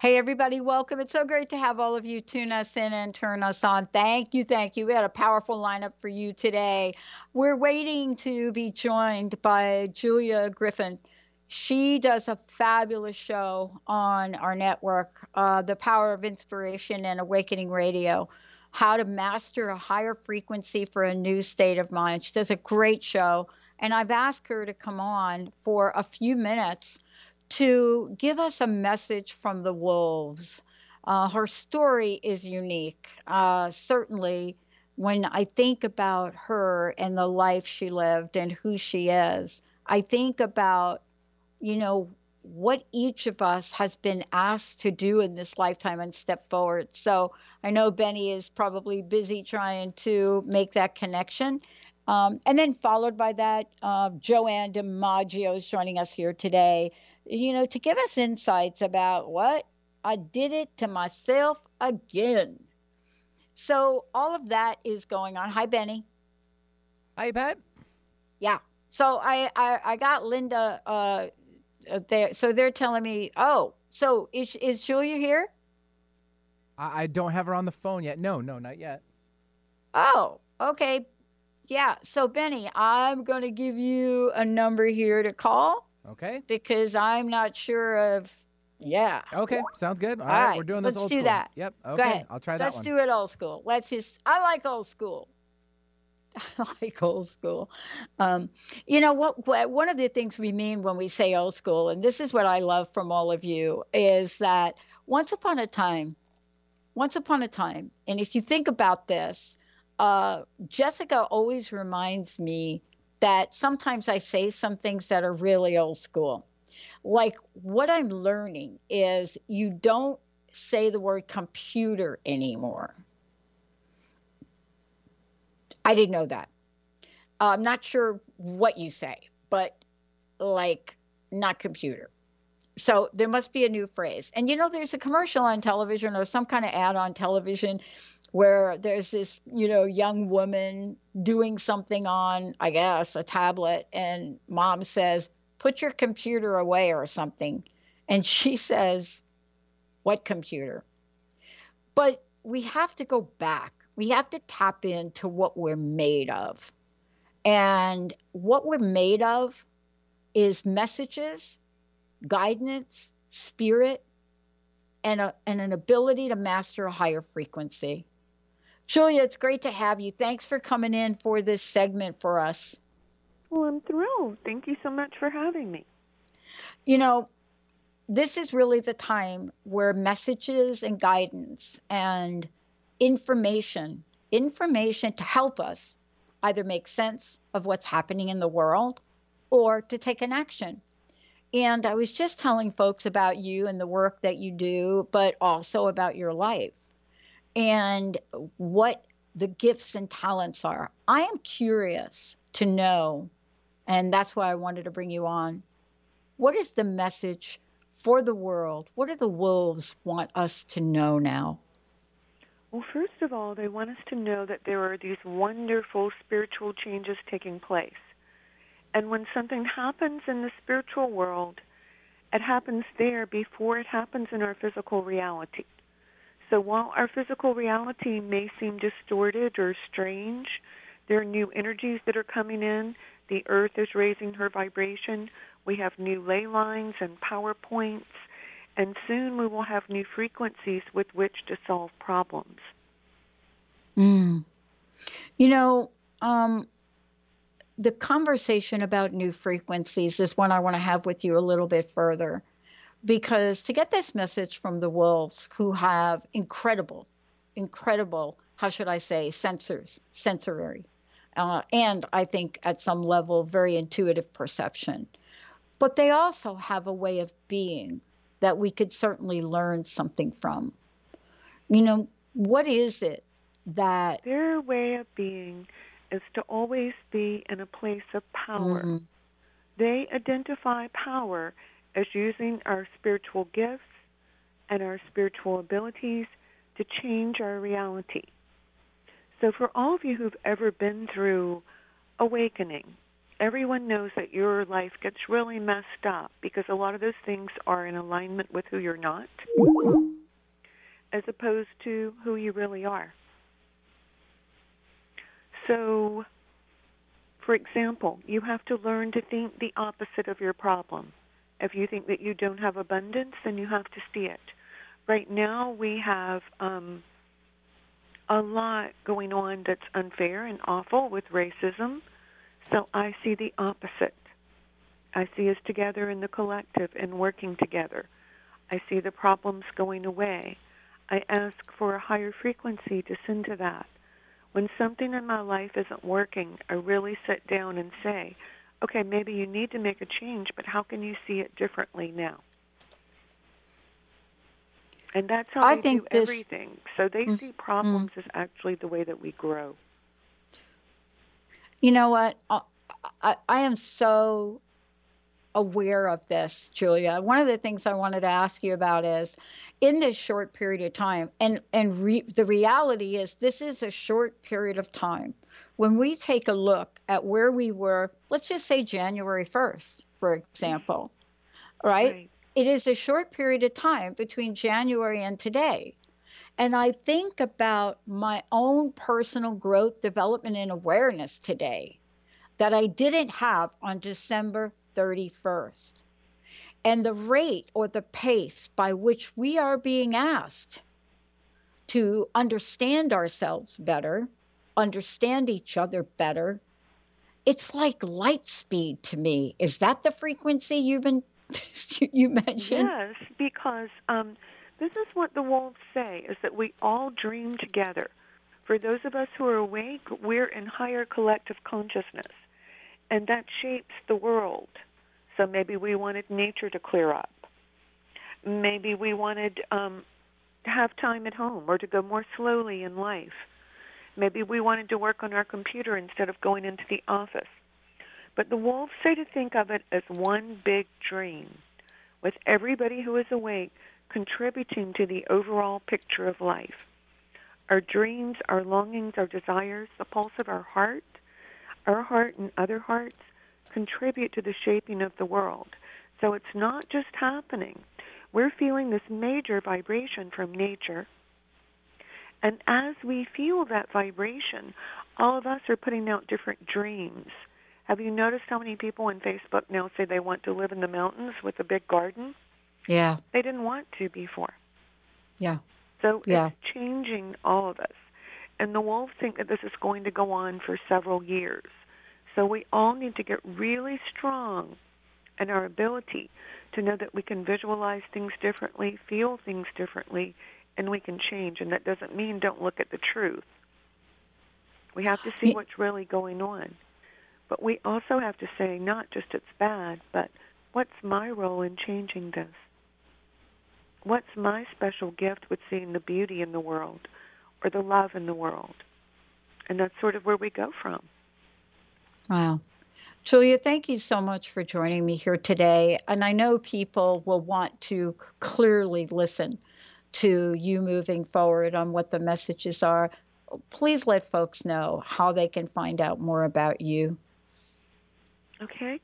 Hey, everybody, welcome. It's so great to have all of you tune us in and turn us on. Thank you. Thank you. We had a powerful lineup for you today. We're waiting to be joined by Julia Griffin. She does a fabulous show on our network, uh, The Power of Inspiration and Awakening Radio How to Master a Higher Frequency for a New State of Mind. She does a great show. And I've asked her to come on for a few minutes to give us a message from the wolves. Uh, her story is unique. Uh, certainly, when I think about her and the life she lived and who she is, I think about, you know, what each of us has been asked to do in this lifetime and step forward. So I know Benny is probably busy trying to make that connection. Um, and then followed by that, uh, Joanne DiMaggio is joining us here today you know, to give us insights about what I did it to myself again. So all of that is going on. Hi, Benny. Hi, Pat. Yeah. So I I, I got Linda uh, there. So they're telling me, oh, so is is Julia here? I, I don't have her on the phone yet. No, no, not yet. Oh, okay. Yeah. So Benny, I'm going to give you a number here to call Okay. Because I'm not sure of. Yeah. Okay. Sounds good. All, All right, right. We're doing this Let's old do school. that. Yep. Okay. Go ahead. I'll try that Let's one. do it old school. Let's just. I like old school. I like old school. Um, you know what, what? One of the things we mean when we say old school, and this is what I love from all of you, is that once upon a time, once upon a time, and if you think about this, uh, Jessica always reminds me that sometimes I say some things that are really old school. Like what I'm learning is you don't say the word computer anymore. I didn't know that. Uh, I'm not sure what you say, but like not computer. So there must be a new phrase. And you know, there's a commercial on television or some kind of ad on television where there's this, you know, young woman doing something on, I guess, a tablet, and mom says, put your computer away or something. And she says, what computer? But we have to go back. We have to tap into what we're made of. And what we're made of is messages, guidance, spirit, and, a, and an ability to master a higher frequency. Julia, it's great to have you. Thanks for coming in for this segment for us. Well, I'm thrilled. Thank you so much for having me. You know, this is really the time where messages and guidance and information, information to help us either make sense of what's happening in the world or to take an action. And I was just telling folks about you and the work that you do, but also about your life and what the gifts and talents are. I am curious to know, and that's why I wanted to bring you on. What is the message for the world? What do the wolves want us to know now? Well, first of all, they want us to know that there are these wonderful spiritual changes taking place. And when something happens in the spiritual world, it happens there before it happens in our physical reality. So while our physical reality may seem distorted or strange, there are new energies that are coming in. The earth is raising her vibration. We have new ley lines and power points. And soon we will have new frequencies with which to solve problems. Mm. You know, um, the conversation about new frequencies is one I want to have with you a little bit further. Because to get this message from the wolves who have incredible, incredible, how should I say, sensors, sensory, uh, and I think at some level, very intuitive perception. But they also have a way of being that we could certainly learn something from. You know, what is it that. Their way of being is to always be in a place of power. Mm-hmm. They identify power as using our spiritual gifts and our spiritual abilities to change our reality. So, for all of you who've ever been through awakening, everyone knows that your life gets really messed up because a lot of those things are in alignment with who you're not, as opposed to who you really are. So, for example, you have to learn to think the opposite of your problem. If you think that you don't have abundance, then you have to see it. Right now, we have um, a lot going on that's unfair and awful with racism. So I see the opposite. I see us together in the collective and working together. I see the problems going away. I ask for a higher frequency to send to that. When something in my life isn't working, I really sit down and say, okay, maybe you need to make a change, but how can you see it differently now? And that's how I they think do this, everything. So they mm, see problems as actually the way that we grow. You know what? I, I, I am so aware of this, Julia. One of the things I wanted to ask you about is in this short period of time, and and re, the reality is this is a short period of time. When we take a look at where we were, let's just say January 1st, for example, right? right. It is a short period of time between January and today. And I think about my own personal growth, development, and awareness today that I didn't have on December 31st. And the rate or the pace by which we are being asked to understand ourselves better, understand each other better, it's like light speed to me. Is that the frequency you've been you mentioned? Yes, because um, this is what the wolves say: is that we all dream together. For those of us who are awake, we're in higher collective consciousness, and that shapes the world. So maybe we wanted nature to clear up. Maybe we wanted um, to have time at home or to go more slowly in life. Maybe we wanted to work on our computer instead of going into the office. But the wolves say to think of it as one big dream, with everybody who is awake contributing to the overall picture of life. Our dreams, our longings, our desires, the pulse of our heart, our heart and other hearts contribute to the shaping of the world. So it's not just happening. We're feeling this major vibration from nature. And as we feel that vibration, all of us are putting out different dreams. Have you noticed how many people on Facebook now say they want to live in the mountains with a big garden? Yeah. They didn't want to before. Yeah. So yeah. it's changing all of us. And the wolves think that this is going to go on for several years. So we all need to get really strong in our ability to know that we can visualize things differently, feel things differently, and we can change. And that doesn't mean don't look at the truth. We have to see what's really going on. But we also have to say not just it's bad, but what's my role in changing this? What's my special gift with seeing the beauty in the world or the love in the world? And that's sort of where we go from. Wow. Julia, thank you so much for joining me here today. And I know people will want to clearly listen to you moving forward on what the messages are. Please let folks know how they can find out more about you. Okay.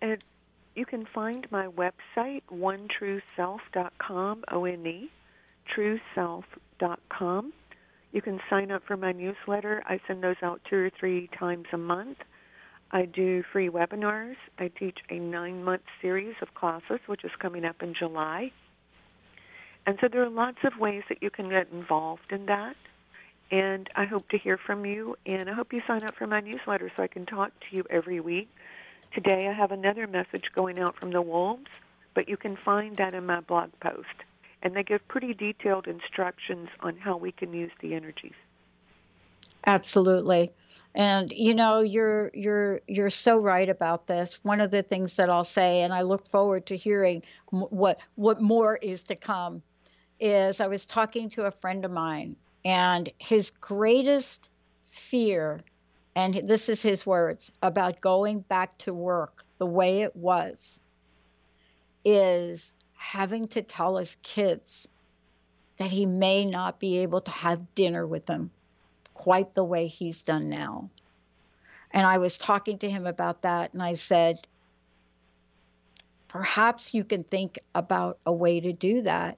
And you can find my website, onetrueself.com, O-N-E, trueself.com. You can sign up for my newsletter. I send those out two or three times a month. I do free webinars. I teach a nine month series of classes, which is coming up in July. And so there are lots of ways that you can get involved in that. And I hope to hear from you. And I hope you sign up for my newsletter so I can talk to you every week. Today I have another message going out from the wolves but you can find that in my blog post. And they give pretty detailed instructions on how we can use the energies. Absolutely. And you know, you're you're you're so right about this. One of the things that I'll say, and I look forward to hearing what what more is to come, is I was talking to a friend of mine, and his greatest fear, and this is his words about going back to work the way it was, is having to tell his kids that he may not be able to have dinner with them quite the way he's done now. And I was talking to him about that, and I said, perhaps you can think about a way to do that.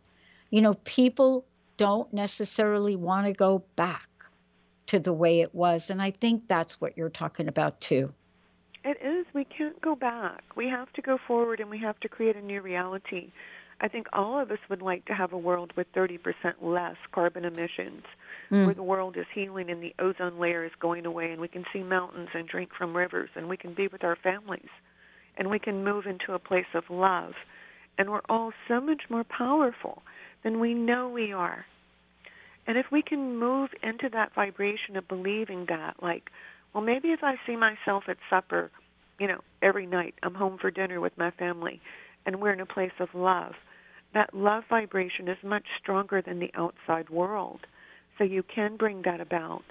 You know, people don't necessarily want to go back to the way it was. And I think that's what you're talking about too. It is. We can't go back. We have to go forward and we have to create a new reality. I think all of us would like to have a world with 30% less carbon emissions, mm. where the world is healing and the ozone layer is going away, and we can see mountains and drink from rivers, and we can be with our families, and we can move into a place of love. And we're all so much more powerful than we know we are. And if we can move into that vibration of believing that, like, well, maybe if I see myself at supper, you know, every night, I'm home for dinner with my family, and we're in a place of love that love vibration is much stronger than the outside world. So you can bring that about.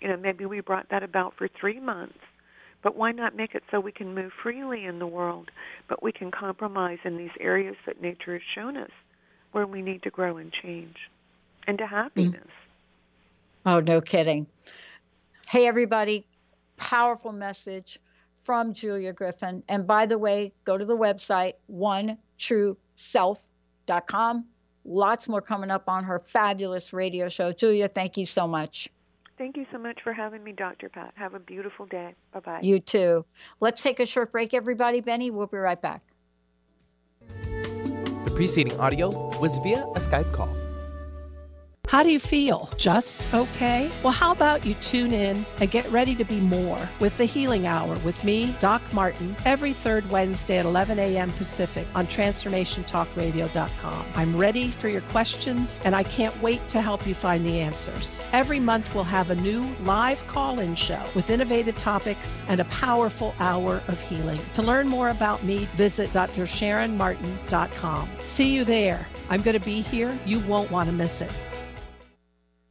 You know, maybe we brought that about for three months, but why not make it so we can move freely in the world, but we can compromise in these areas that nature has shown us where we need to grow and change and to mm. happiness. Oh, no kidding. Hey, everybody, powerful message from Julia Griffin. And by the way, go to the website, One True Self com. Lots more coming up on her fabulous radio show. Julia, thank you so much. Thank you so much for having me, Dr. Pat. Have a beautiful day. Bye bye. You too. Let's take a short break, everybody. Benny, we'll be right back. The preceding audio was via a Skype call. How do you feel? Just okay? Well, how about you tune in and get ready to be more with the Healing Hour with me, Doc Martin, every third Wednesday at 11 a.m. Pacific on TransformationTalkRadio.com. I'm ready for your questions and I can't wait to help you find the answers. Every month we'll have a new live call in show with innovative topics and a powerful hour of healing. To learn more about me, visit drsharonmartin.com. See you there. I'm going to be here. You won't want to miss it.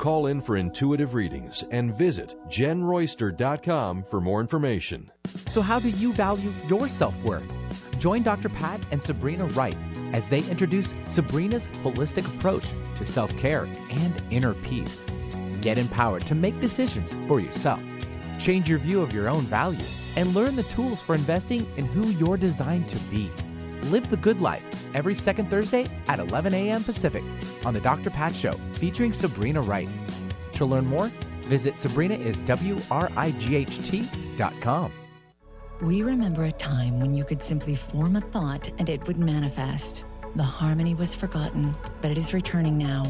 Call in for intuitive readings and visit jenroyster.com for more information. So, how do you value your self worth? Join Dr. Pat and Sabrina Wright as they introduce Sabrina's holistic approach to self care and inner peace. Get empowered to make decisions for yourself, change your view of your own value, and learn the tools for investing in who you're designed to be. Live the Good Life every second Thursday at 11 a.m. Pacific on The Dr. Pat Show featuring Sabrina Wright. To learn more, visit sabrinaiswright.com. We remember a time when you could simply form a thought and it would manifest. The harmony was forgotten, but it is returning now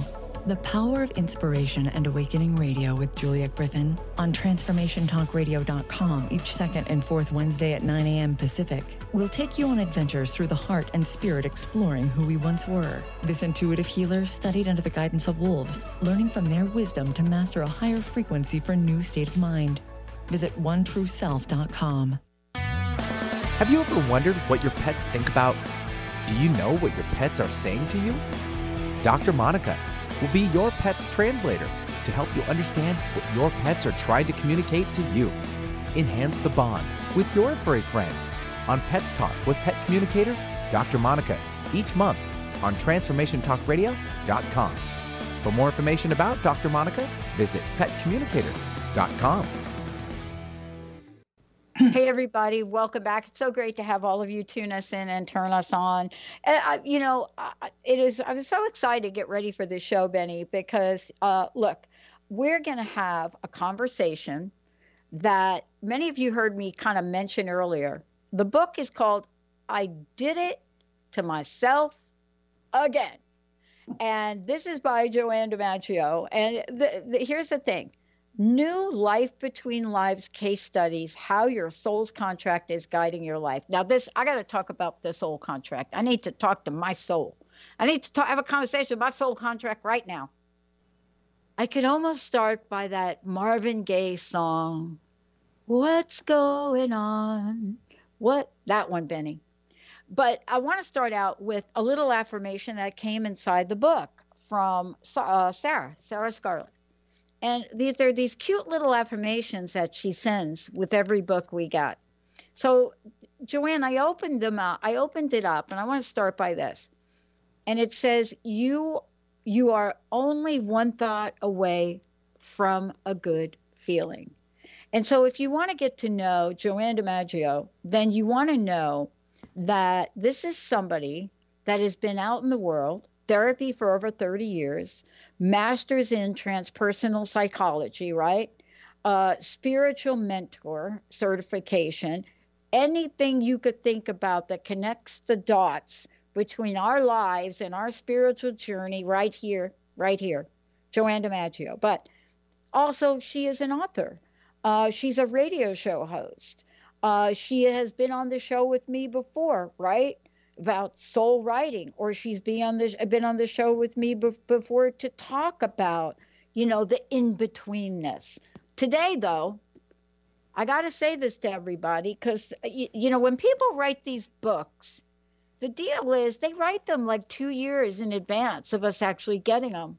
the Power of Inspiration and Awakening Radio with Julia Griffin on TransformationTalkRadio.com each second and fourth Wednesday at 9 a.m. Pacific. We'll take you on adventures through the heart and spirit exploring who we once were. This intuitive healer studied under the guidance of wolves, learning from their wisdom to master a higher frequency for new state of mind. Visit OneTrueSelf.com. Have you ever wondered what your pets think about? Do you know what your pets are saying to you? Dr. Monica will be your pet's translator to help you understand what your pets are trying to communicate to you. Enhance the bond with your furry friends on Pets Talk with Pet Communicator Dr. Monica each month on TransformationTalkRadio.com. For more information about Dr. Monica, visit PetCommunicator.com. hey everybody welcome back it's so great to have all of you tune us in and turn us on and I, you know it is i was so excited to get ready for this show benny because uh, look we're going to have a conversation that many of you heard me kind of mention earlier. The book is called I Did It to Myself Again. And this is by Joanne DiMaggio. And the, the, here's the thing new life between lives case studies how your soul's contract is guiding your life. Now this i got to talk about the soul contract. I need to talk to my soul. I need to talk, have a conversation with my soul contract right now. I could almost start by that marvin gaye song what's going on? What? That one benny. But i want to start out with a little affirmation that came inside the book from uh, sarah sarah scarlett and these are these cute little affirmations that she sends with every book we got. So, Joanne, I opened them up. I opened it up, and I want to start by this. And it says, "You, you are only one thought away from a good feeling." And so, if you want to get to know Joanne DiMaggio, then you want to know that this is somebody that has been out in the world therapy for over 30 years, master's in transpersonal psychology, right? Uh, spiritual mentor certification, anything you could think about that connects the dots between our lives and our spiritual journey right here, right here. Joanne DiMaggio. But also, she is an author. Uh, she's a radio show host. Uh, she has been on the show with me before, right? About soul writing or she's been on the been on the show with me before to talk about you know the in betweenness today though i got to say this to everybody cuz uh, you, you know when people write these books the deal is they write them like 2 years in advance of us actually getting them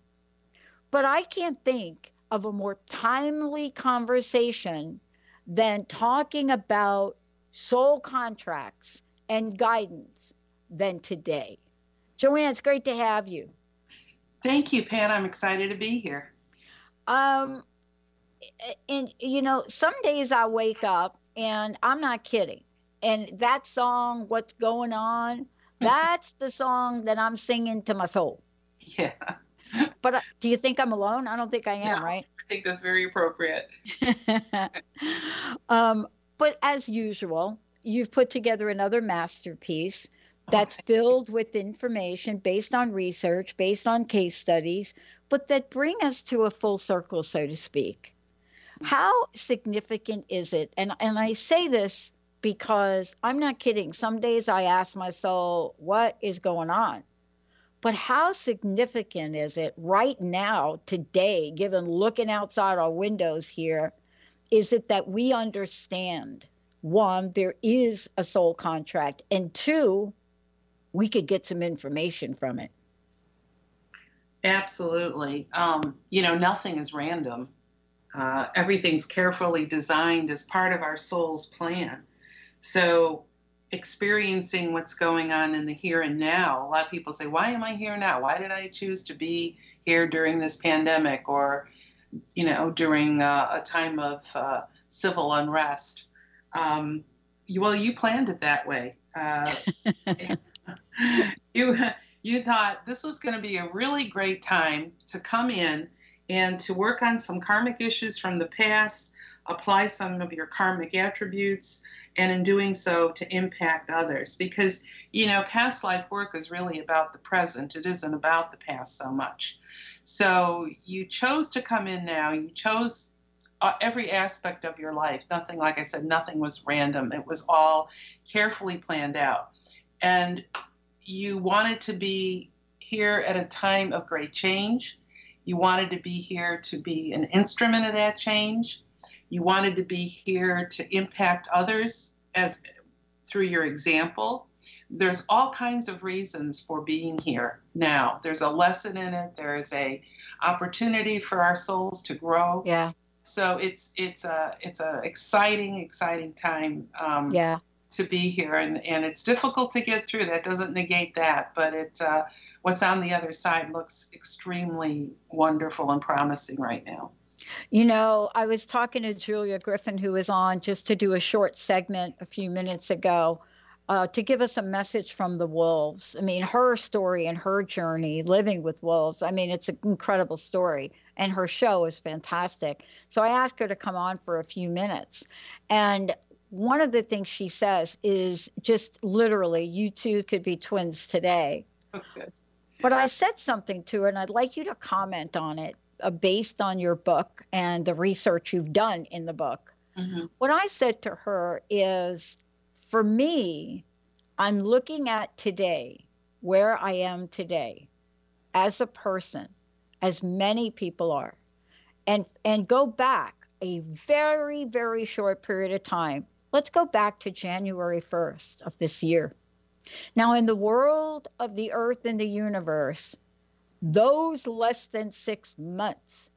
but i can't think of a more timely conversation than talking about soul contracts and guidance than today. Joanne, it's great to have you. Thank you, Pat. I'm excited to be here. Um, and you know, some days I wake up and I'm not kidding. And that song, What's Going On, that's the song that I'm singing to my soul. Yeah. But uh, do you think I'm alone? I don't think I am, no, right? I think that's very appropriate. um, but as usual, you've put together another masterpiece that's filled with information based on research, based on case studies, but that bring us to a full circle, so to speak. How significant is it? And and I say this because I'm not kidding. Some days I ask myself, what is going on? But how significant is it right now, today, given looking outside our windows here, is it that we understand one, there is a soul contract, and two, we could get some information from it. Absolutely. Um, you know, nothing is random. Uh, everything's carefully designed as part of our soul's plan. So, experiencing what's going on in the here and now, a lot of people say, Why am I here now? Why did I choose to be here during this pandemic or, you know, during uh, a time of uh, civil unrest? Um, well, you planned it that way. Uh, you you thought this was going to be a really great time to come in and to work on some karmic issues from the past, apply some of your karmic attributes, and in doing so to impact others. Because, you know, past life work is really about the present, it isn't about the past so much. So you chose to come in now, you chose uh, every aspect of your life. Nothing, like I said, nothing was random, it was all carefully planned out. And you wanted to be here at a time of great change. You wanted to be here to be an instrument of that change. You wanted to be here to impact others as through your example. There's all kinds of reasons for being here now. There's a lesson in it. There's a opportunity for our souls to grow. Yeah. So it's it's a it's a exciting exciting time. Um, yeah to be here and, and it's difficult to get through that doesn't negate that but it uh, what's on the other side looks extremely wonderful and promising right now you know i was talking to julia griffin who was on just to do a short segment a few minutes ago uh, to give us a message from the wolves. I mean, her story and her journey living with wolves. I mean, it's an incredible story, and her show is fantastic. So I asked her to come on for a few minutes. And one of the things she says is just literally, you two could be twins today. Okay. But I said something to her, and I'd like you to comment on it uh, based on your book and the research you've done in the book. Mm-hmm. What I said to her is for me, I'm looking at today, where I am today as a person, as many people are, and and go back a very, very short period of time. Let's go back to January 1st of this year. Now, in the world of the earth and the universe, those less than six months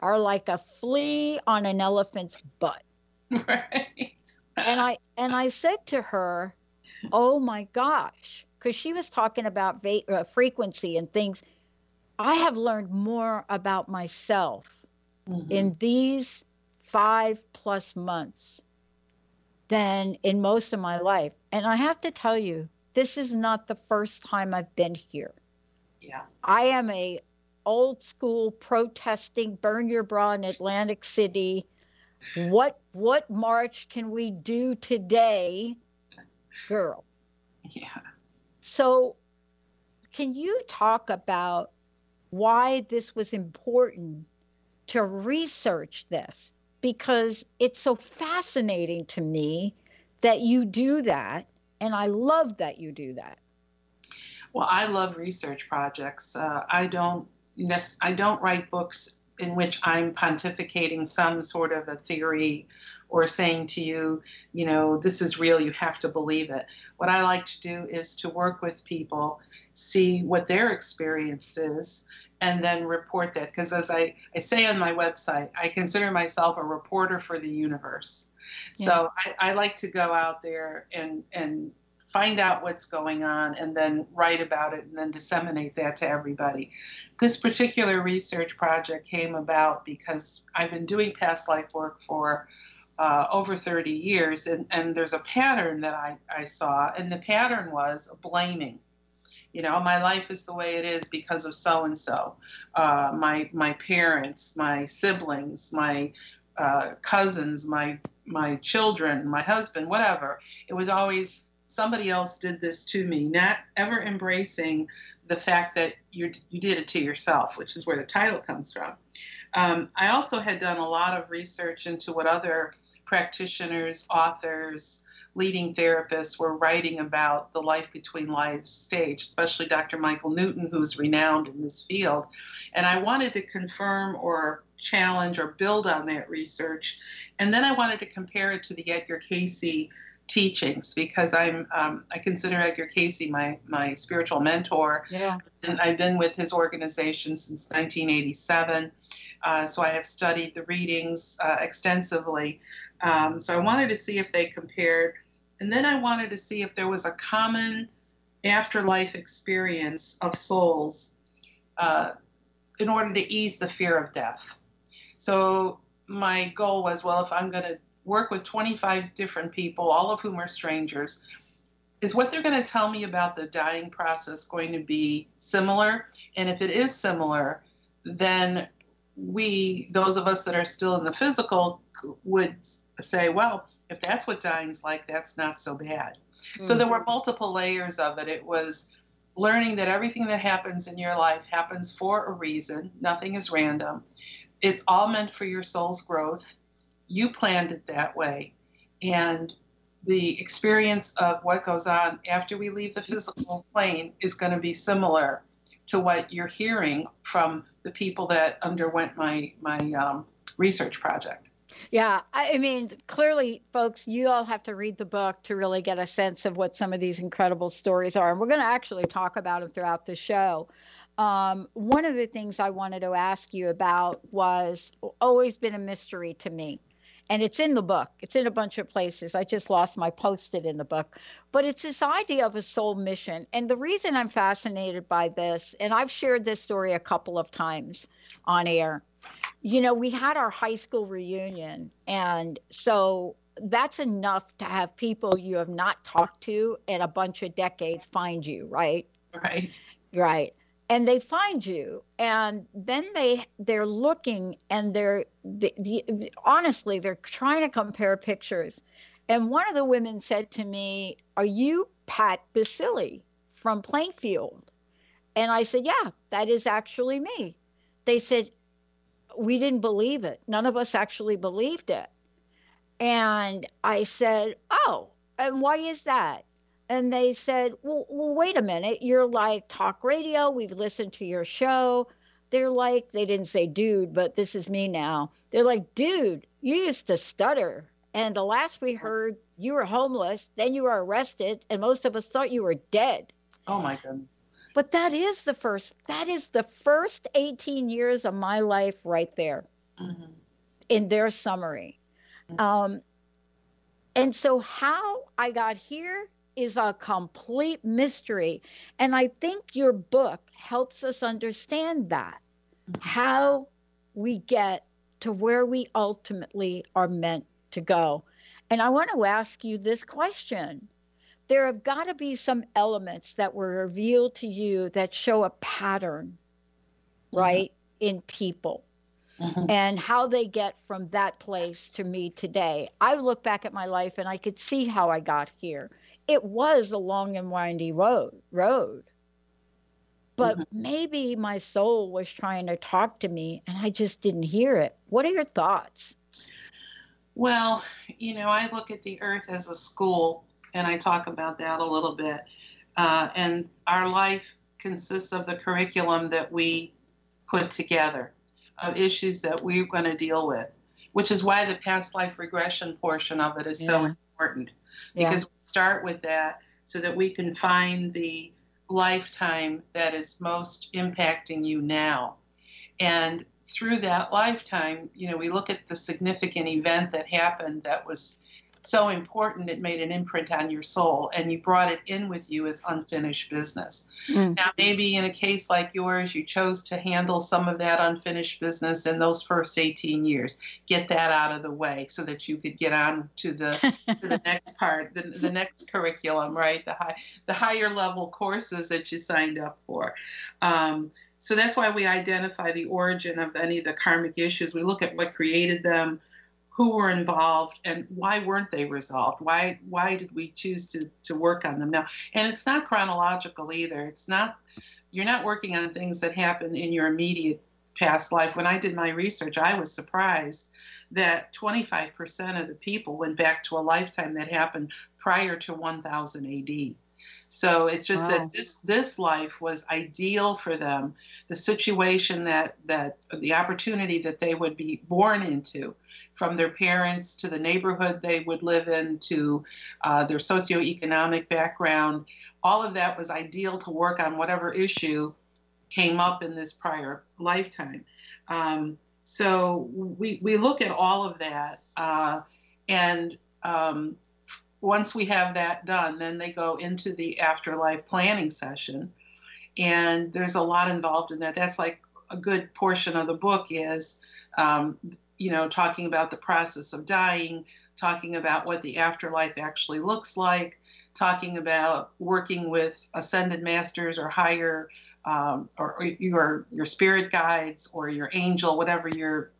are like a flea on an elephant's butt. Right and I and I said to her, "Oh my gosh," because she was talking about va- uh, frequency and things. I have learned more about myself mm-hmm. in these five plus months than in most of my life, and I have to tell you, this is not the first time I've been here. Yeah, I am a old school protesting burn your bra in Atlantic City. What what march can we do today girl? Yeah. So can you talk about why this was important to research this because it's so fascinating to me that you do that and i love that you do that well i love research projects uh, i don't i don't write books in which I'm pontificating some sort of a theory or saying to you, you know, this is real, you have to believe it. What I like to do is to work with people, see what their experience is, and then report that. Because as I, I say on my website, I consider myself a reporter for the universe. Yeah. So I, I like to go out there and, and find out what's going on and then write about it and then disseminate that to everybody. This particular research project came about because I've been doing past life work for uh, over 30 years, and, and there's a pattern that I, I saw, and the pattern was blaming. You know, my life is the way it is because of so and so, my my parents, my siblings, my uh, cousins, my my children, my husband, whatever. It was always somebody else did this to me, not ever embracing the fact that you you did it to yourself, which is where the title comes from. Um, I also had done a lot of research into what other practitioners, authors, leading therapists were writing about the life between lives stage, especially Dr. Michael Newton, who's renowned in this field. And I wanted to confirm or challenge or build on that research. And then I wanted to compare it to the Edgar Cayce teachings because I'm um, I consider Edgar Cayce my my spiritual mentor. Yeah. And I've been with his organization since 1987. Uh, so I have studied the readings uh, extensively. Um, so I wanted to see if they compared, and then I wanted to see if there was a common afterlife experience of souls uh, in order to ease the fear of death. So my goal was, well, if I'm going to work with 25 different people, all of whom are strangers, is what they're going to tell me about the dying process going to be similar? And if it is similar, then we, those of us that are still in the physical, would say, well, if that's what dying's like, that's not so bad. Mm-hmm. So there were mm-hmm. multiple layers of it. It was learning that everything that happens in your life happens for a reason, nothing is random. It's all meant for your soul's growth you planned it that way. And the experience of what goes on after we leave the physical plane is going to be similar to what you're hearing from the people that underwent my my um, research project. Yeah, I mean, clearly, folks, you all have to read the book to really get a sense of what some of these incredible stories are. And we're going to actually talk about them throughout the show. Um, one of the things I wanted to ask you about was always been a mystery to me and it's in the book. It's in a bunch of places. I just lost my post-it in the book. But it's this idea of a soul mission. And the reason I'm fascinated by this, and I've shared this story a couple of times on air. You know, we had our high school reunion, and so that's enough to have people you have not talked to in a bunch of decades find you, right? Right. Right. And they find you, and then they they're looking, and they're the, the, honestly they're trying to compare pictures. And one of the women said to me, "Are you Pat Baccili from Plainfield?" And I said, "Yeah, that is actually me." They said, "We didn't believe it. None of us actually believed it." And I said, Oh, and why is that? And they said, well, well, wait a minute. You're like talk radio. We've listened to your show. They're like, they didn't say dude, but this is me now. They're like, dude, you used to stutter. And the last we heard, you were homeless. Then you were arrested. And most of us thought you were dead. Oh, my goodness. But that is the first, that is the first 18 years of my life right there mm-hmm. in their summary. Um, and so, how I got here is a complete mystery. And I think your book helps us understand that how we get to where we ultimately are meant to go. And I want to ask you this question. There have got to be some elements that were revealed to you that show a pattern, right, mm-hmm. in people mm-hmm. and how they get from that place to me today. I look back at my life and I could see how I got here. It was a long and windy road, road. But mm-hmm. maybe my soul was trying to talk to me and I just didn't hear it. What are your thoughts? Well, you know, I look at the earth as a school and I talk about that a little bit. Uh, and our life consists of the curriculum that we put together of issues that we're going to deal with, which is why the past life regression portion of it is yeah. so important. Because yeah. we start with that so that we can find the lifetime that is most impacting you now. And through that lifetime, you know, we look at the significant event that happened that was so important it made an imprint on your soul and you brought it in with you as unfinished business. Mm. Now, maybe in a case like yours, you chose to handle some of that unfinished business in those first 18 years, get that out of the way so that you could get on to the, to the next part, the, the next curriculum, right? The, high, the higher level courses that you signed up for. Um, so that's why we identify the origin of any of the karmic issues. We look at what created them, who were involved and why weren't they resolved? Why why did we choose to to work on them? Now and it's not chronological either. It's not you're not working on things that happen in your immediate past life. When i did my research i was surprised that 25% of the people went back to a lifetime that happened prior to 1000 AD so it's just wow. that this this life was ideal for them. The situation that that the opportunity that they would be born into, from their parents to the neighborhood they would live in to uh, their socioeconomic background, all of that was ideal to work on whatever issue came up in this prior lifetime. Um, so we we look at all of that uh, and um, once we have that done, then they go into the afterlife planning session. And there's a lot involved in that. That's like a good portion of the book is, um, you know, talking about the process of dying, talking about what the afterlife actually looks like, talking about working with ascended masters or higher, um, or, or your your spirit guides or your angel, whatever your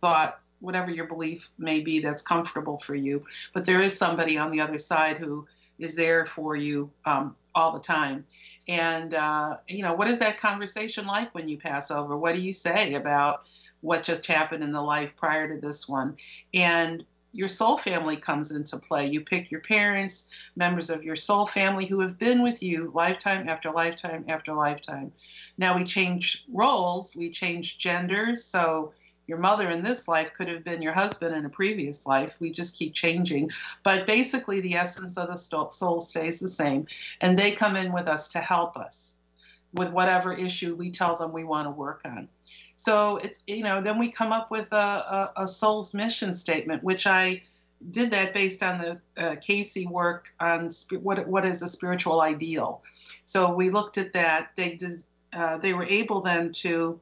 thought whatever your belief may be that's comfortable for you. But there is somebody on the other side who is there for you um, all the time. And, uh, you know, what is that conversation like when you pass over? What do you say about what just happened in the life prior to this one? And your soul family comes into play. You pick your parents, members of your soul family who have been with you lifetime after lifetime after lifetime. Now we change roles, we change genders. So your mother in this life could have been your husband in a previous life. We just keep changing. But basically, the essence of the soul stays the same. And they come in with us to help us with whatever issue we tell them we want to work on. So it's, you know, then we come up with a, a, a soul's mission statement, which I did that based on the uh, Cayce work on sp- what, what is a spiritual ideal. So we looked at that. They, did, uh, they were able then to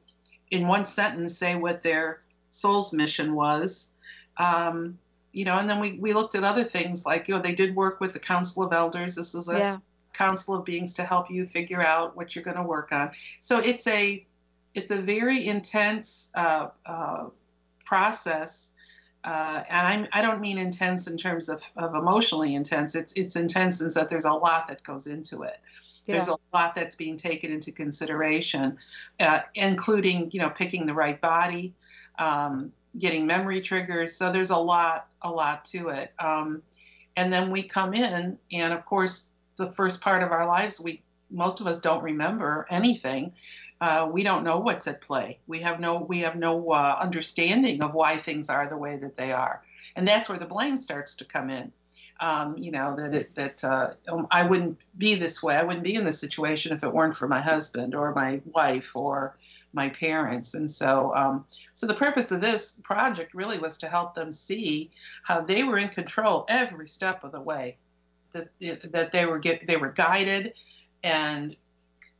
in one sentence say what their soul's mission was. Um, you know, and then we, we looked at other things like, you know, they did work with the Council of Elders. This is a yeah. council of beings to help you figure out what you're going to work on. So it's a it's a very intense uh, uh, process. Uh, and I'm, I don't mean intense in terms of, of emotionally intense. It's it's intense in that there's a lot that goes into it. Yeah. There's a lot that's being taken into consideration, uh, including you know picking the right body, um, getting memory triggers. So there's a lot, a lot to it. Um, and then we come in, and of course, the first part of our lives, we most of us don't remember anything. Uh, we don't know what's at play. We have no, we have no uh, understanding of why things are the way that they are, and that's where the blame starts to come in. Um, you know that that uh, um, I wouldn't be this way. I wouldn't be in this situation if it weren't for my husband or my wife or my parents. And so, um, so the purpose of this project really was to help them see how they were in control every step of the way, that that they were get they were guided, and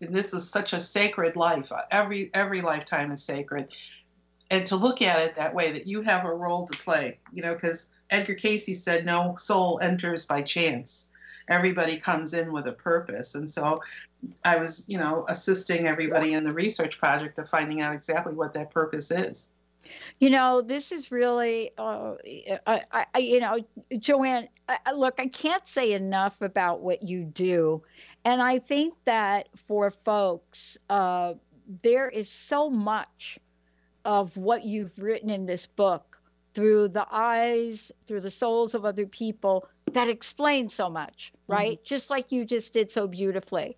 this is such a sacred life. Every every lifetime is sacred, and to look at it that way, that you have a role to play. You know, because Edgar Cayce said, "No soul enters by chance." everybody comes in with a purpose. And so I was, you know, assisting everybody in the research project of finding out exactly what that purpose is. You know, this is really, uh, I, I, you know, Joanne, I, look, I can't say enough about what you do. And I think that for folks, uh, there is so much of what you've written in this book through the eyes, through the souls of other people that explains so much, mm-hmm. right? Mm-hmm. Just like you just did so beautifully.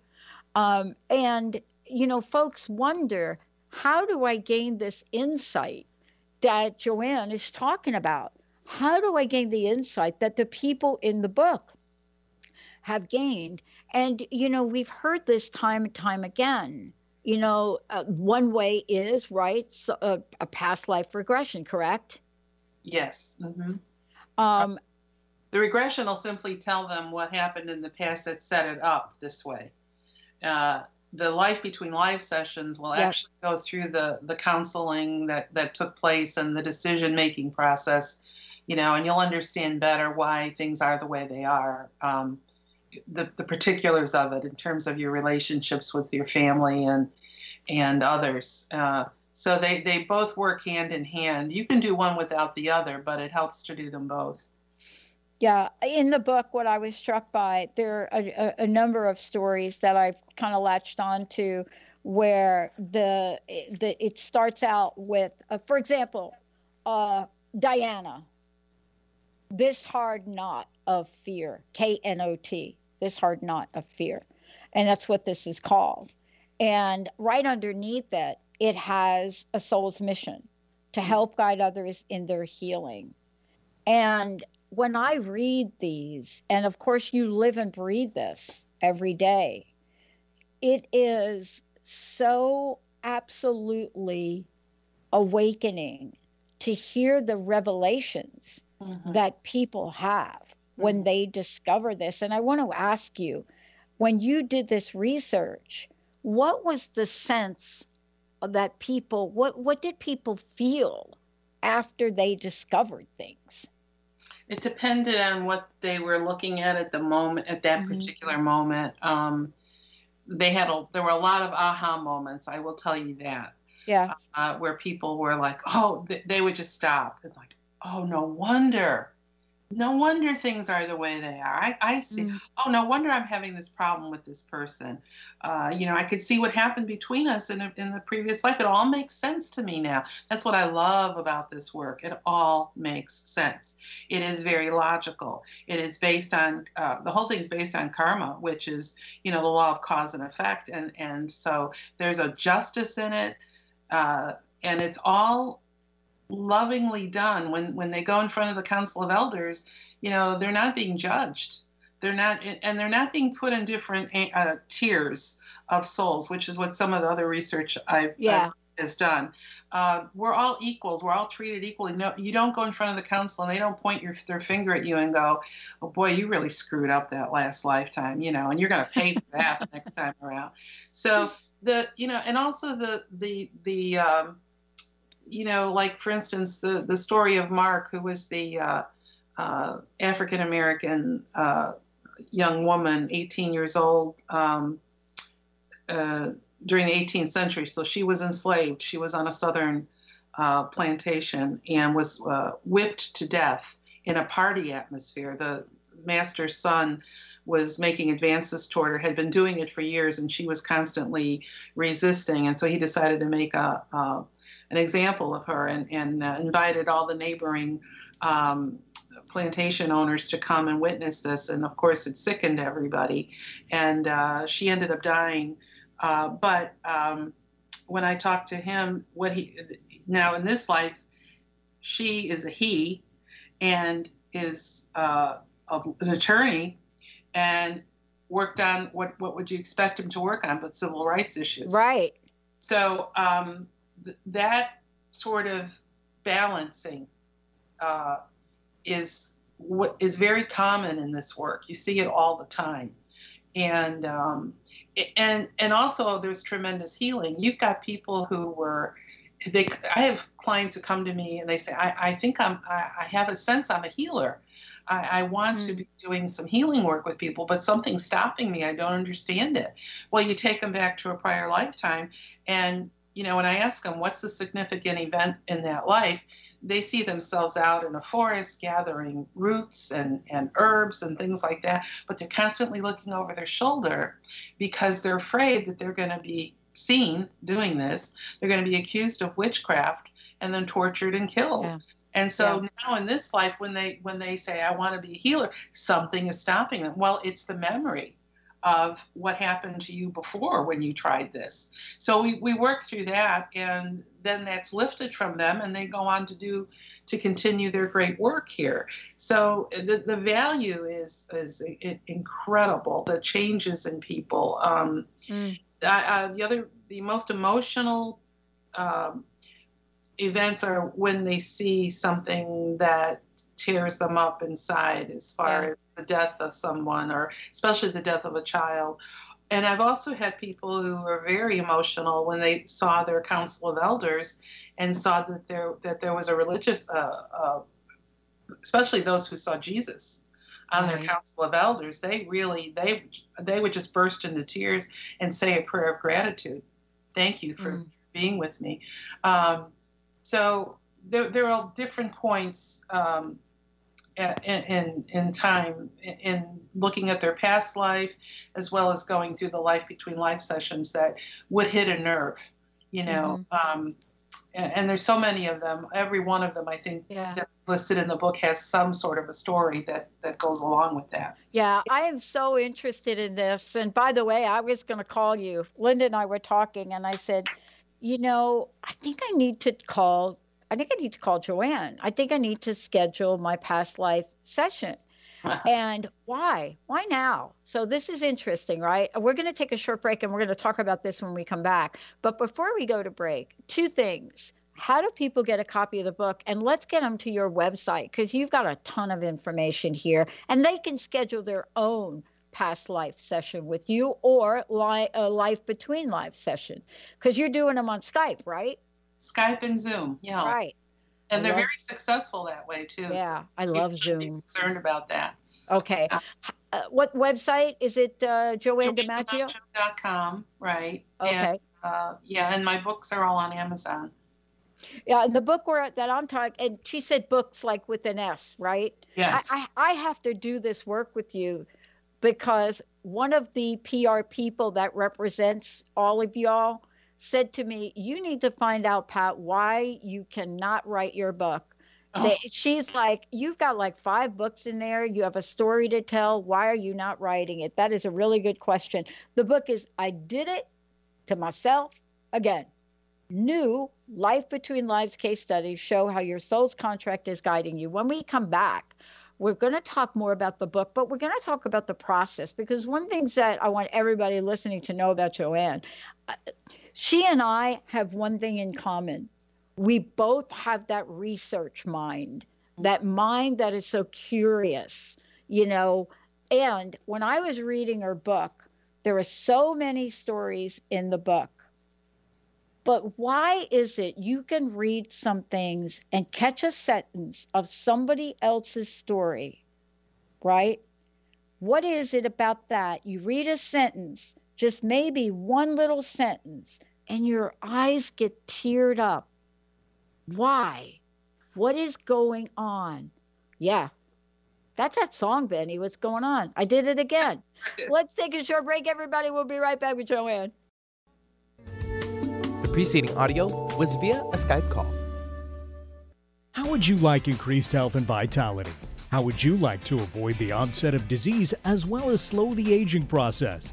Um, and, you know, folks wonder how do I gain this insight that Joanne is talking about? How do I gain the insight that the people in the book have gained? And, you know, we've heard this time and time again. You know, uh, one way is, right, so, uh, a past life regression, correct? Yes. Mm-hmm. Um, the regression will simply tell them what happened in the past that set it up this way. Uh, the life between live sessions will yep. actually go through the the counseling that that took place and the decision making process, you know, and you'll understand better why things are the way they are. Um, the, the particulars of it in terms of your relationships with your family and and others. Uh, so they, they both work hand in hand. You can do one without the other, but it helps to do them both. Yeah, in the book, what I was struck by, there are a, a number of stories that I've kind of latched onto where the, the it starts out with, uh, for example, uh, Diana, this hard knot of fear, K N O T, this hard knot of fear. And that's what this is called. And right underneath it, it has a soul's mission to help guide others in their healing. And when I read these, and of course you live and breathe this every day, it is so absolutely awakening to hear the revelations mm-hmm. that people have mm-hmm. when they discover this. And I want to ask you when you did this research, what was the sense that people what what did people feel after they discovered things? It depended on what they were looking at at the moment at that mm-hmm. particular moment. Um, they had a there were a lot of aha moments i will tell you that. Yeah. Uh, where people were like oh they, they would just stop and like oh no wonder no wonder things are the way they are. I, I see. Mm. Oh, no wonder I'm having this problem with this person. Uh, you know, I could see what happened between us in, a, in the previous life. It all makes sense to me now. That's what I love about this work. It all makes sense. It is very logical. It is based on uh, the whole thing is based on karma, which is you know the law of cause and effect, and and so there's a justice in it, uh, and it's all lovingly done. When when they go in front of the council of elders you know they're not being judged. They're not and they're not being put in different uh, tiers of souls which is what some of the other research i've, yeah. Has done. Uh, we're all equals. We're all treated equally. No you don't go in front of the council and they don't point your, their finger at you and go oh boy you really screwed up that last lifetime you know and you're going to pay for that next time around. So the you know and also the the the um, you know, like for instance, the the story of Mark, who was the uh, uh, African American uh, young woman, 18 years old, um, uh, during the 18th century. So she was enslaved. She was on a southern uh, plantation and was whipped to death in a party atmosphere. The master's son was making advances toward her, had been doing it for years, and she was constantly resisting. And so he decided to make a, an example of her and, and uh, invited all the neighboring um, plantation owners to come and witness this. And of course, it sickened everybody. And uh, she ended up dying. Uh, but um, when I talked to him, what he now in this life, she is a he and is uh, an attorney and worked on what, what would you expect him to work on but civil rights issues. Right. So um, th- that sort of balancing uh, is what is very common in this work. You see it all the time, and um, and and also there's tremendous healing. You've got people who were. They, I have clients who come to me and they say, I, I think I'm, I, I have a sense I'm a healer. I, I want mm. to be doing some healing work with people, but something's stopping me. I don't understand it. Well, you take them back to a prior lifetime, and you know, when I ask them what's the significant event in that life, they see themselves out in a forest gathering roots and, and herbs and things like that, but they're constantly looking over their shoulder because they're afraid that they're going to be seen doing this. They're going to be accused of witchcraft and then tortured and killed. Yeah. And so yeah. now in this life, when they when they say I want to be a healer, something is stopping them. Well, it's the memory of what happened to you before when you tried this. So we, we work through that and then that's lifted from them and they go on to do to continue their great work here. So the, the value is is incredible. The changes in people. Um, mm. I, the other the most emotional um, events are when they see something that tears them up inside as far yeah. as the death of someone or especially the death of a child and I've also had people who were very emotional when they saw their council of elders and saw that there that there was a religious, uh, uh, especially those who saw Jesus on right. their council of elders. They really they they would just burst into tears and say a prayer of gratitude. Thank you for mm. being with me. Um, so there there are different points. Um, in, in time in looking at their past life as well as going through the life between life sessions that would hit a nerve you know mm-hmm. um, and, and, there's so many of them every one of them i think yeah. listed in the book has some sort of a story that that goes along with that yeah i am so interested in this and by the way i was going to call you linda and i were talking and i said you know i think i need to call I think I need to call Joanne. I think I need to schedule my past life session. and why? Why now? So this is interesting, right? We're going to take a short break and we're going to talk about this when we come back. But before we go to break, two things. How do people get a copy of the book? And let's get them to your website because you've got a ton of information here and they can schedule their own past life session with you or li- a life between life session because you're doing them on Skype, right? Skype and Zoom. Yeah. Right. And I they're love, very successful that way too. Yeah, so I love Zoom. Concerned about that. Okay. Uh, uh, what website is it? Uh, Joanne DiMaggio. com. Right. Okay. And, uh, yeah, and my books are all on Amazon. Yeah, and the book where that I'm talking, and she said books like with an S, right? Yes. I, I, I have to do this work with you because one of the PR people that represents all of y'all said to me, You need to find out, Pat, why you cannot write your book. Oh. They, she's like, You've got like five books in there. You have a story to tell. Why are you not writing it? That is a really good question. The book is I Did It to Myself Again. New Life Between Lives case studies show how your soul's contract is guiding you. When we come back, we're going to talk more about the book, but we're going to talk about the process because one thing that I want everybody listening to know about Joanne, uh, she and I have one thing in common. We both have that research mind, that mind that is so curious, you know. And when I was reading her book, there are so many stories in the book But why is it you can read some things and catch a sentence of somebody else's story, right? What is it about that? You read a sentence, just maybe one little sentence, and your eyes get teared up. Why? What is going on? Yeah, that's that song, Benny. What's going on? I did it again. Let's take a short break, everybody. We'll be right back with Joanne. The preceding audio was via a Skype call. How would you like increased health and vitality? How would you like to avoid the onset of disease as well as slow the aging process?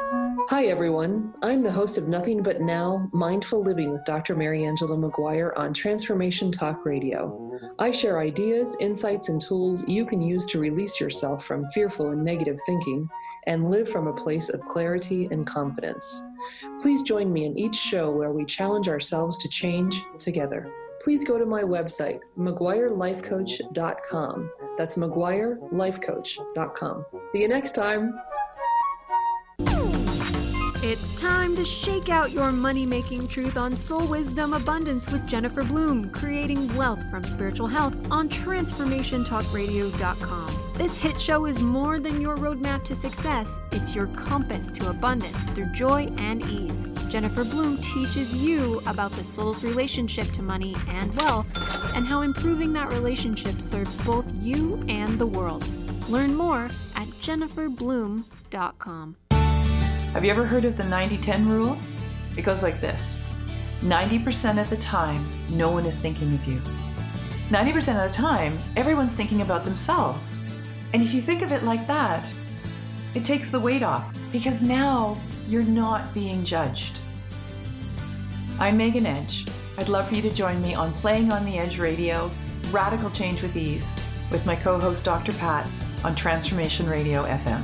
Hi, everyone. I'm the host of Nothing But Now Mindful Living with Dr. Mary Angela McGuire on Transformation Talk Radio. I share ideas, insights, and tools you can use to release yourself from fearful and negative thinking and live from a place of clarity and confidence. Please join me in each show where we challenge ourselves to change together. Please go to my website, McGuireLifeCoach.com. That's McGuireLifeCoach.com. See you next time. It's time to shake out your money making truth on Soul Wisdom Abundance with Jennifer Bloom, creating wealth from spiritual health on TransformationTalkRadio.com. This hit show is more than your roadmap to success, it's your compass to abundance through joy and ease. Jennifer Bloom teaches you about the soul's relationship to money and wealth and how improving that relationship serves both you and the world. Learn more at jenniferbloom.com. Have you ever heard of the 90 10 rule? It goes like this 90% of the time, no one is thinking of you. 90% of the time, everyone's thinking about themselves. And if you think of it like that, it takes the weight off because now you're not being judged. I'm Megan Edge. I'd love for you to join me on Playing on the Edge Radio, Radical Change with Ease, with my co host Dr. Pat on Transformation Radio FM.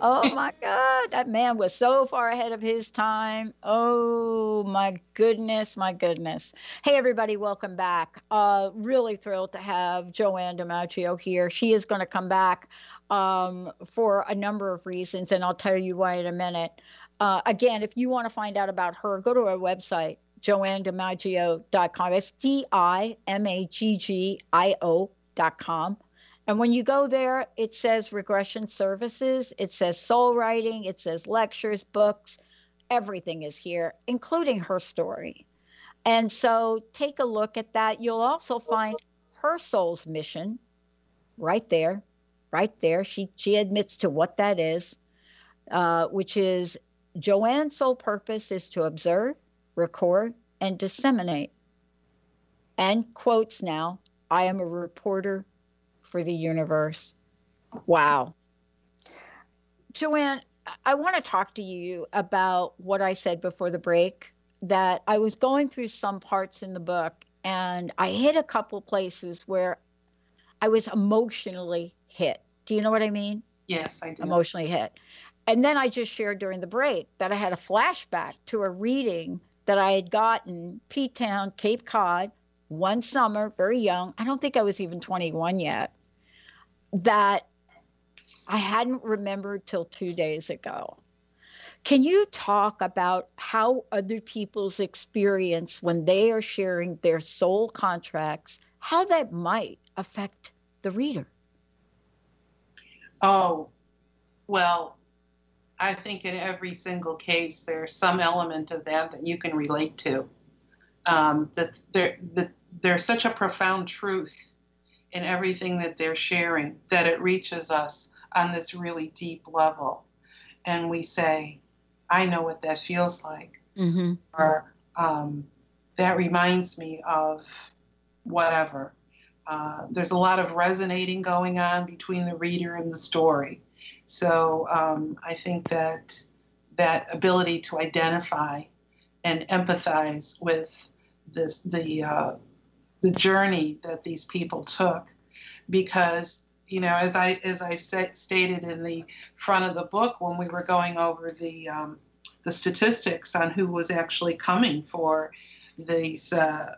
Oh my God, that man was so far ahead of his time. Oh my goodness, my goodness. Hey, everybody, welcome back. Uh, really thrilled to have Joanne DiMaggio here. She is going to come back um, for a number of reasons, and I'll tell you why in a minute. Uh, again, if you want to find out about her, go to our website, joannedimaggio.com. It's D I M A G G I O.com. And when you go there, it says regression services, it says soul writing, it says lectures, books, everything is here, including her story. And so take a look at that. You'll also find her soul's mission right there, right there. She she admits to what that is, uh, which is Joanne's sole purpose is to observe, record, and disseminate. And quotes now, I am a reporter for the universe. Wow. Joanne, I want to talk to you about what I said before the break that I was going through some parts in the book and I hit a couple places where I was emotionally hit. Do you know what I mean? Yes, I do. Emotionally hit. And then I just shared during the break that I had a flashback to a reading that I had gotten P Town, Cape Cod, one summer, very young. I don't think I was even 21 yet. That I hadn't remembered till two days ago. Can you talk about how other people's experience when they are sharing their soul contracts, how that might affect the reader? Oh, well, I think in every single case, there's some element of that that you can relate to. Um, that there, that there's such a profound truth in everything that they're sharing that it reaches us on this really deep level, and we say, "I know what that feels like," mm-hmm. or um, "That reminds me of whatever." Uh, there's a lot of resonating going on between the reader and the story. So um, I think that that ability to identify and empathize with this the uh, the journey that these people took, because you know as I as I said, stated in the front of the book when we were going over the um, the statistics on who was actually coming for these. Uh,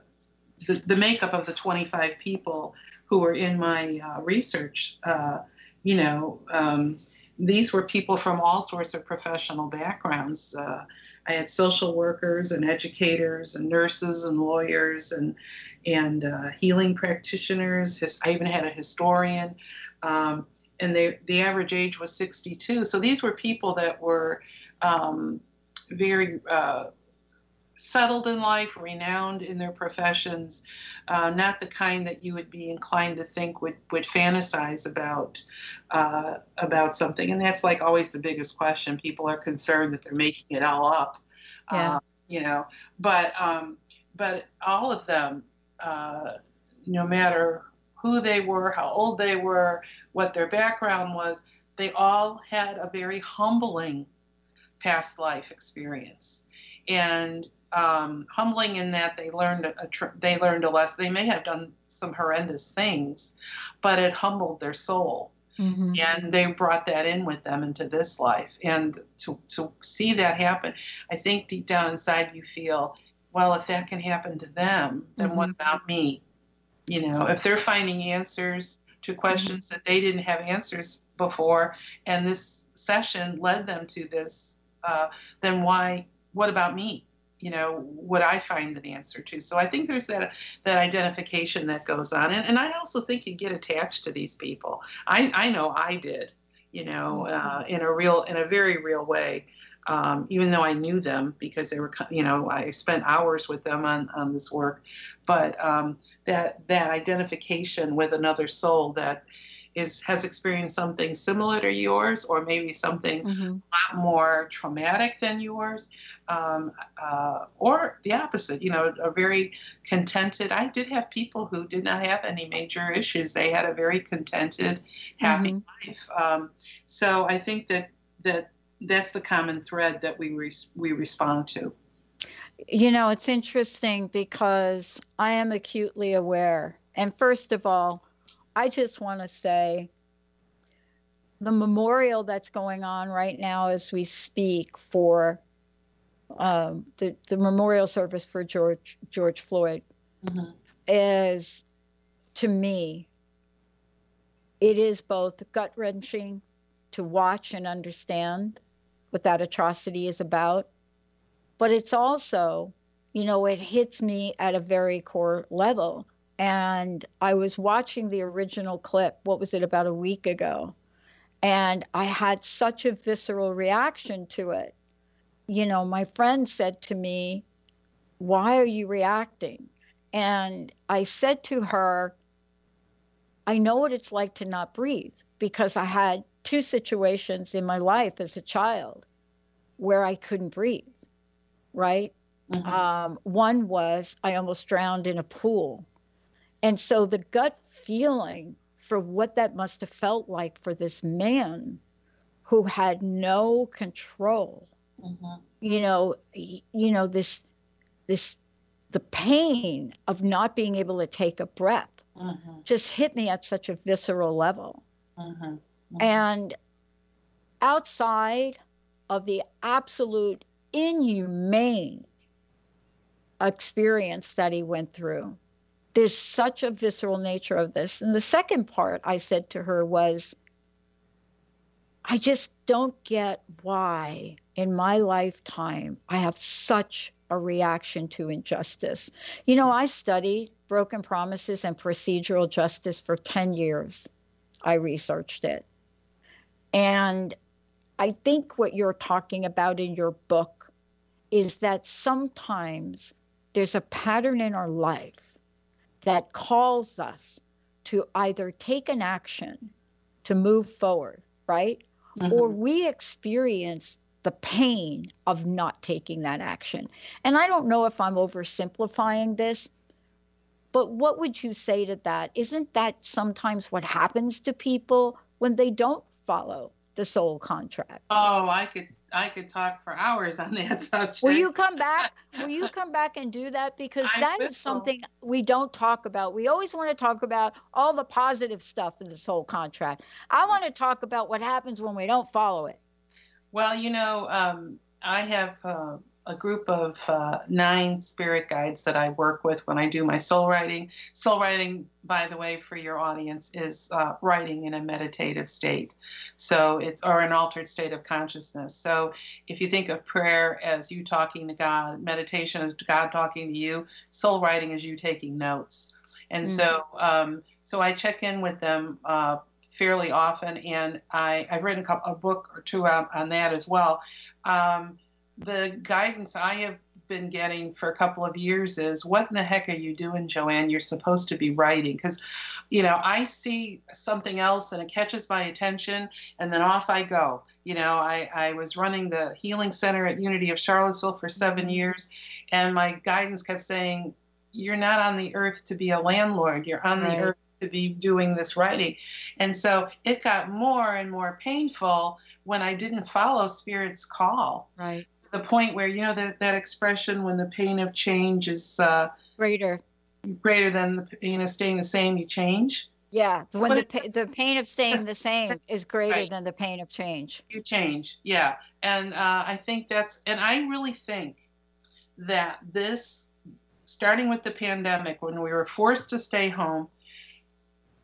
the, the makeup of the 25 people who were in my uh, research, uh, you know, um, these were people from all sorts of professional backgrounds. Uh, I had social workers and educators and nurses and lawyers and and uh, healing practitioners. His, I even had a historian, um, and they, the average age was 62. So these were people that were um, very uh, settled in life, renowned in their professions, uh, not the kind that you would be inclined to think would, would fantasize about uh, about something. And that's like always the biggest question. People are concerned that they're making it all up, yeah. uh, you know. But um, but all of them, uh, no matter who they were, how old they were, what their background was, they all had a very humbling past life experience and um, humbling in that they learned a, a they learned a lesson. They may have done some horrendous things, but it humbled their soul, mm-hmm. and they brought that in with them into this life. And to to see that happen, I think deep down inside you feel, well, if that can happen to them, then mm-hmm. what about me? You know, if they're finding answers to Mm-hmm. questions that they didn't have answers before, and this session led them to this, uh, then why? What about me? You know what i find an answer to. So i think there's that that identification that goes on. And, and i also think you get attached to these people. I i know i did you know uh, in a real in a very real way um, even though i knew them because they were you know i spent hours with them on on this work. But um, that that identification with another soul that is has experienced something similar to yours or maybe something mm-hmm. a lot more traumatic than yours um, uh, or the opposite you know a very contented i did have people who did not have any major issues they had a very contented happy mm-hmm. life um, so i think that that that's the common thread that we re- we respond to you know it's interesting because i am acutely aware and first of all I just want to say the memorial that's going on right now as we speak for um, the, the memorial service for George George Floyd mm-hmm. is to me it is both gut wrenching to watch and understand what that atrocity is about, but it's also, you know, it hits me at a very core level and I was watching the original clip, what was it, about a week ago, and I had such a visceral reaction to it. You know, my friend said to me, Why are you reacting? And I said to her, I know what it's like to not breathe because I had two situations in my life as a child where I couldn't breathe, right? Mm-hmm. Um, one was I almost drowned in a pool and so the gut feeling for what that must have felt like for this man who had no control, mm-hmm. you know, you know, this, this, the pain of not being able to take a breath mm-hmm. just hit me at such a visceral level. Mm-hmm. And outside of the absolute inhumane experience that he went through, there's such a visceral nature of this. And the second part I said to her was, I just don't get why in my lifetime I have such a reaction to injustice. You know, I studied broken promises and procedural justice for 10 years. I researched it. And I think what you're talking about in your book is that sometimes there's a pattern in our life that calls us to either take an action to move forward, right? Mm-hmm. Or we experience the pain of not taking that action. And I don't know if I'm oversimplifying this, but what would you say to that? Isn't that sometimes what happens to people when they don't follow the soul contract? Oh, I could I could talk for hours on that subject. Will you come back? Will you come back and do that? Because I that is something we don't talk about. We always want to talk about all the positive stuff in this whole contract. I want to talk about what happens when we don't follow it. Well, you know, um, I have uh, a group of uh, nine spirit guides that I work with when I do my soul writing. Soul writing, by the way, for your audience, is uh, writing in a meditative state. So it's, or an altered state of consciousness. So if you think of prayer as you talking to God, meditation as God talking to you, soul writing is you taking notes. And mm-hmm. so, um, so I check in with them uh, fairly often, and I, I've written a, couple, a book or two on, on that as well. Um, the guidance I have been getting for a couple of years is what in the heck are you doing, Joanne? You're supposed to be writing. Because, you know, I see something else and it catches my attention and then off I go. You know, I, I was running the healing center at Unity of Charlottesville for seven mm-hmm. years and my guidance kept saying, You're not on the earth to be a landlord, you're on right. the earth to be doing this writing. And so it got more and more painful when I didn't follow Spirit's call. Right the point where you know that that expression when the pain of change is uh, greater. greater than the pain of staying the same you change? Yeah when but the, the pain of staying the same is greater right. than the pain of change. You change yeah. And uh, i think that's and i really think that this starting with the pandemic when we were forced to stay home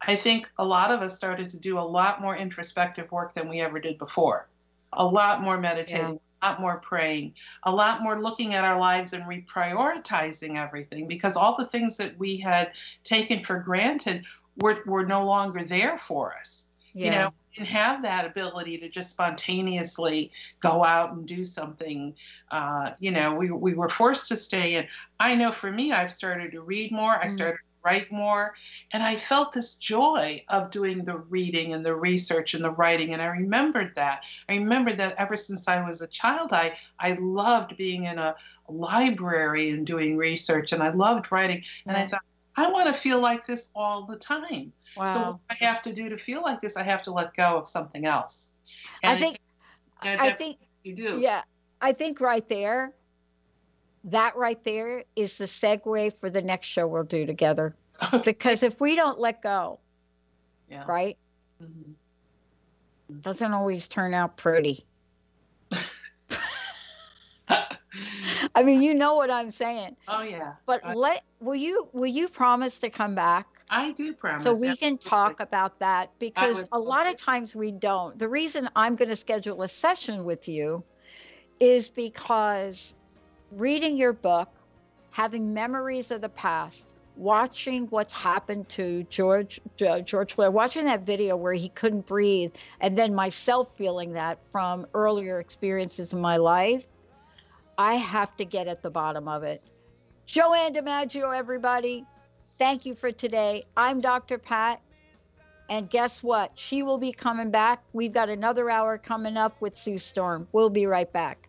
i think a lot of us started to do a lot more introspective work than we ever did before. A lot more meditating lot more praying, a lot more looking at our lives and reprioritizing everything because all the things that we had taken for granted were, were no longer there for us. Yeah. You know, we didn't have that ability to just spontaneously go out and do something. Uh, you know, we, we were forced to stay in. I know for me, I've started to read more. I mm. started write more. And I felt this joy of doing the reading and the research and the writing. And I remembered that. I remembered that ever since I was a child, I, I loved being in a, library and doing research and I loved writing. And I mm. thought, I want to feel like this all the time. Wow. So what I have to do to feel like this, I have to let go of something else. And I think, I think you do. Yeah. I think right there, that right there is the segue for the next show we'll do together. because if we don't let go, yeah. right, mm-hmm. doesn't always turn out pretty. I mean, you know what I'm saying. Oh yeah. But I, let will you will you promise to come back? I do promise. So we can talk about that because a lot of times we don't. The reason I'm going to schedule a session with you is because reading your book, having memories of the past, watching what's happened to George uh, George Floyd, watching that video where he couldn't breathe, and then myself feeling that from earlier experiences in my life, I have to get at the bottom of it. Joanne DiMaggio, everybody, thank you for today. I'm Dr. Pat. And guess what? She will be coming back. We've got another hour coming up with Sue Storm. We'll be right back.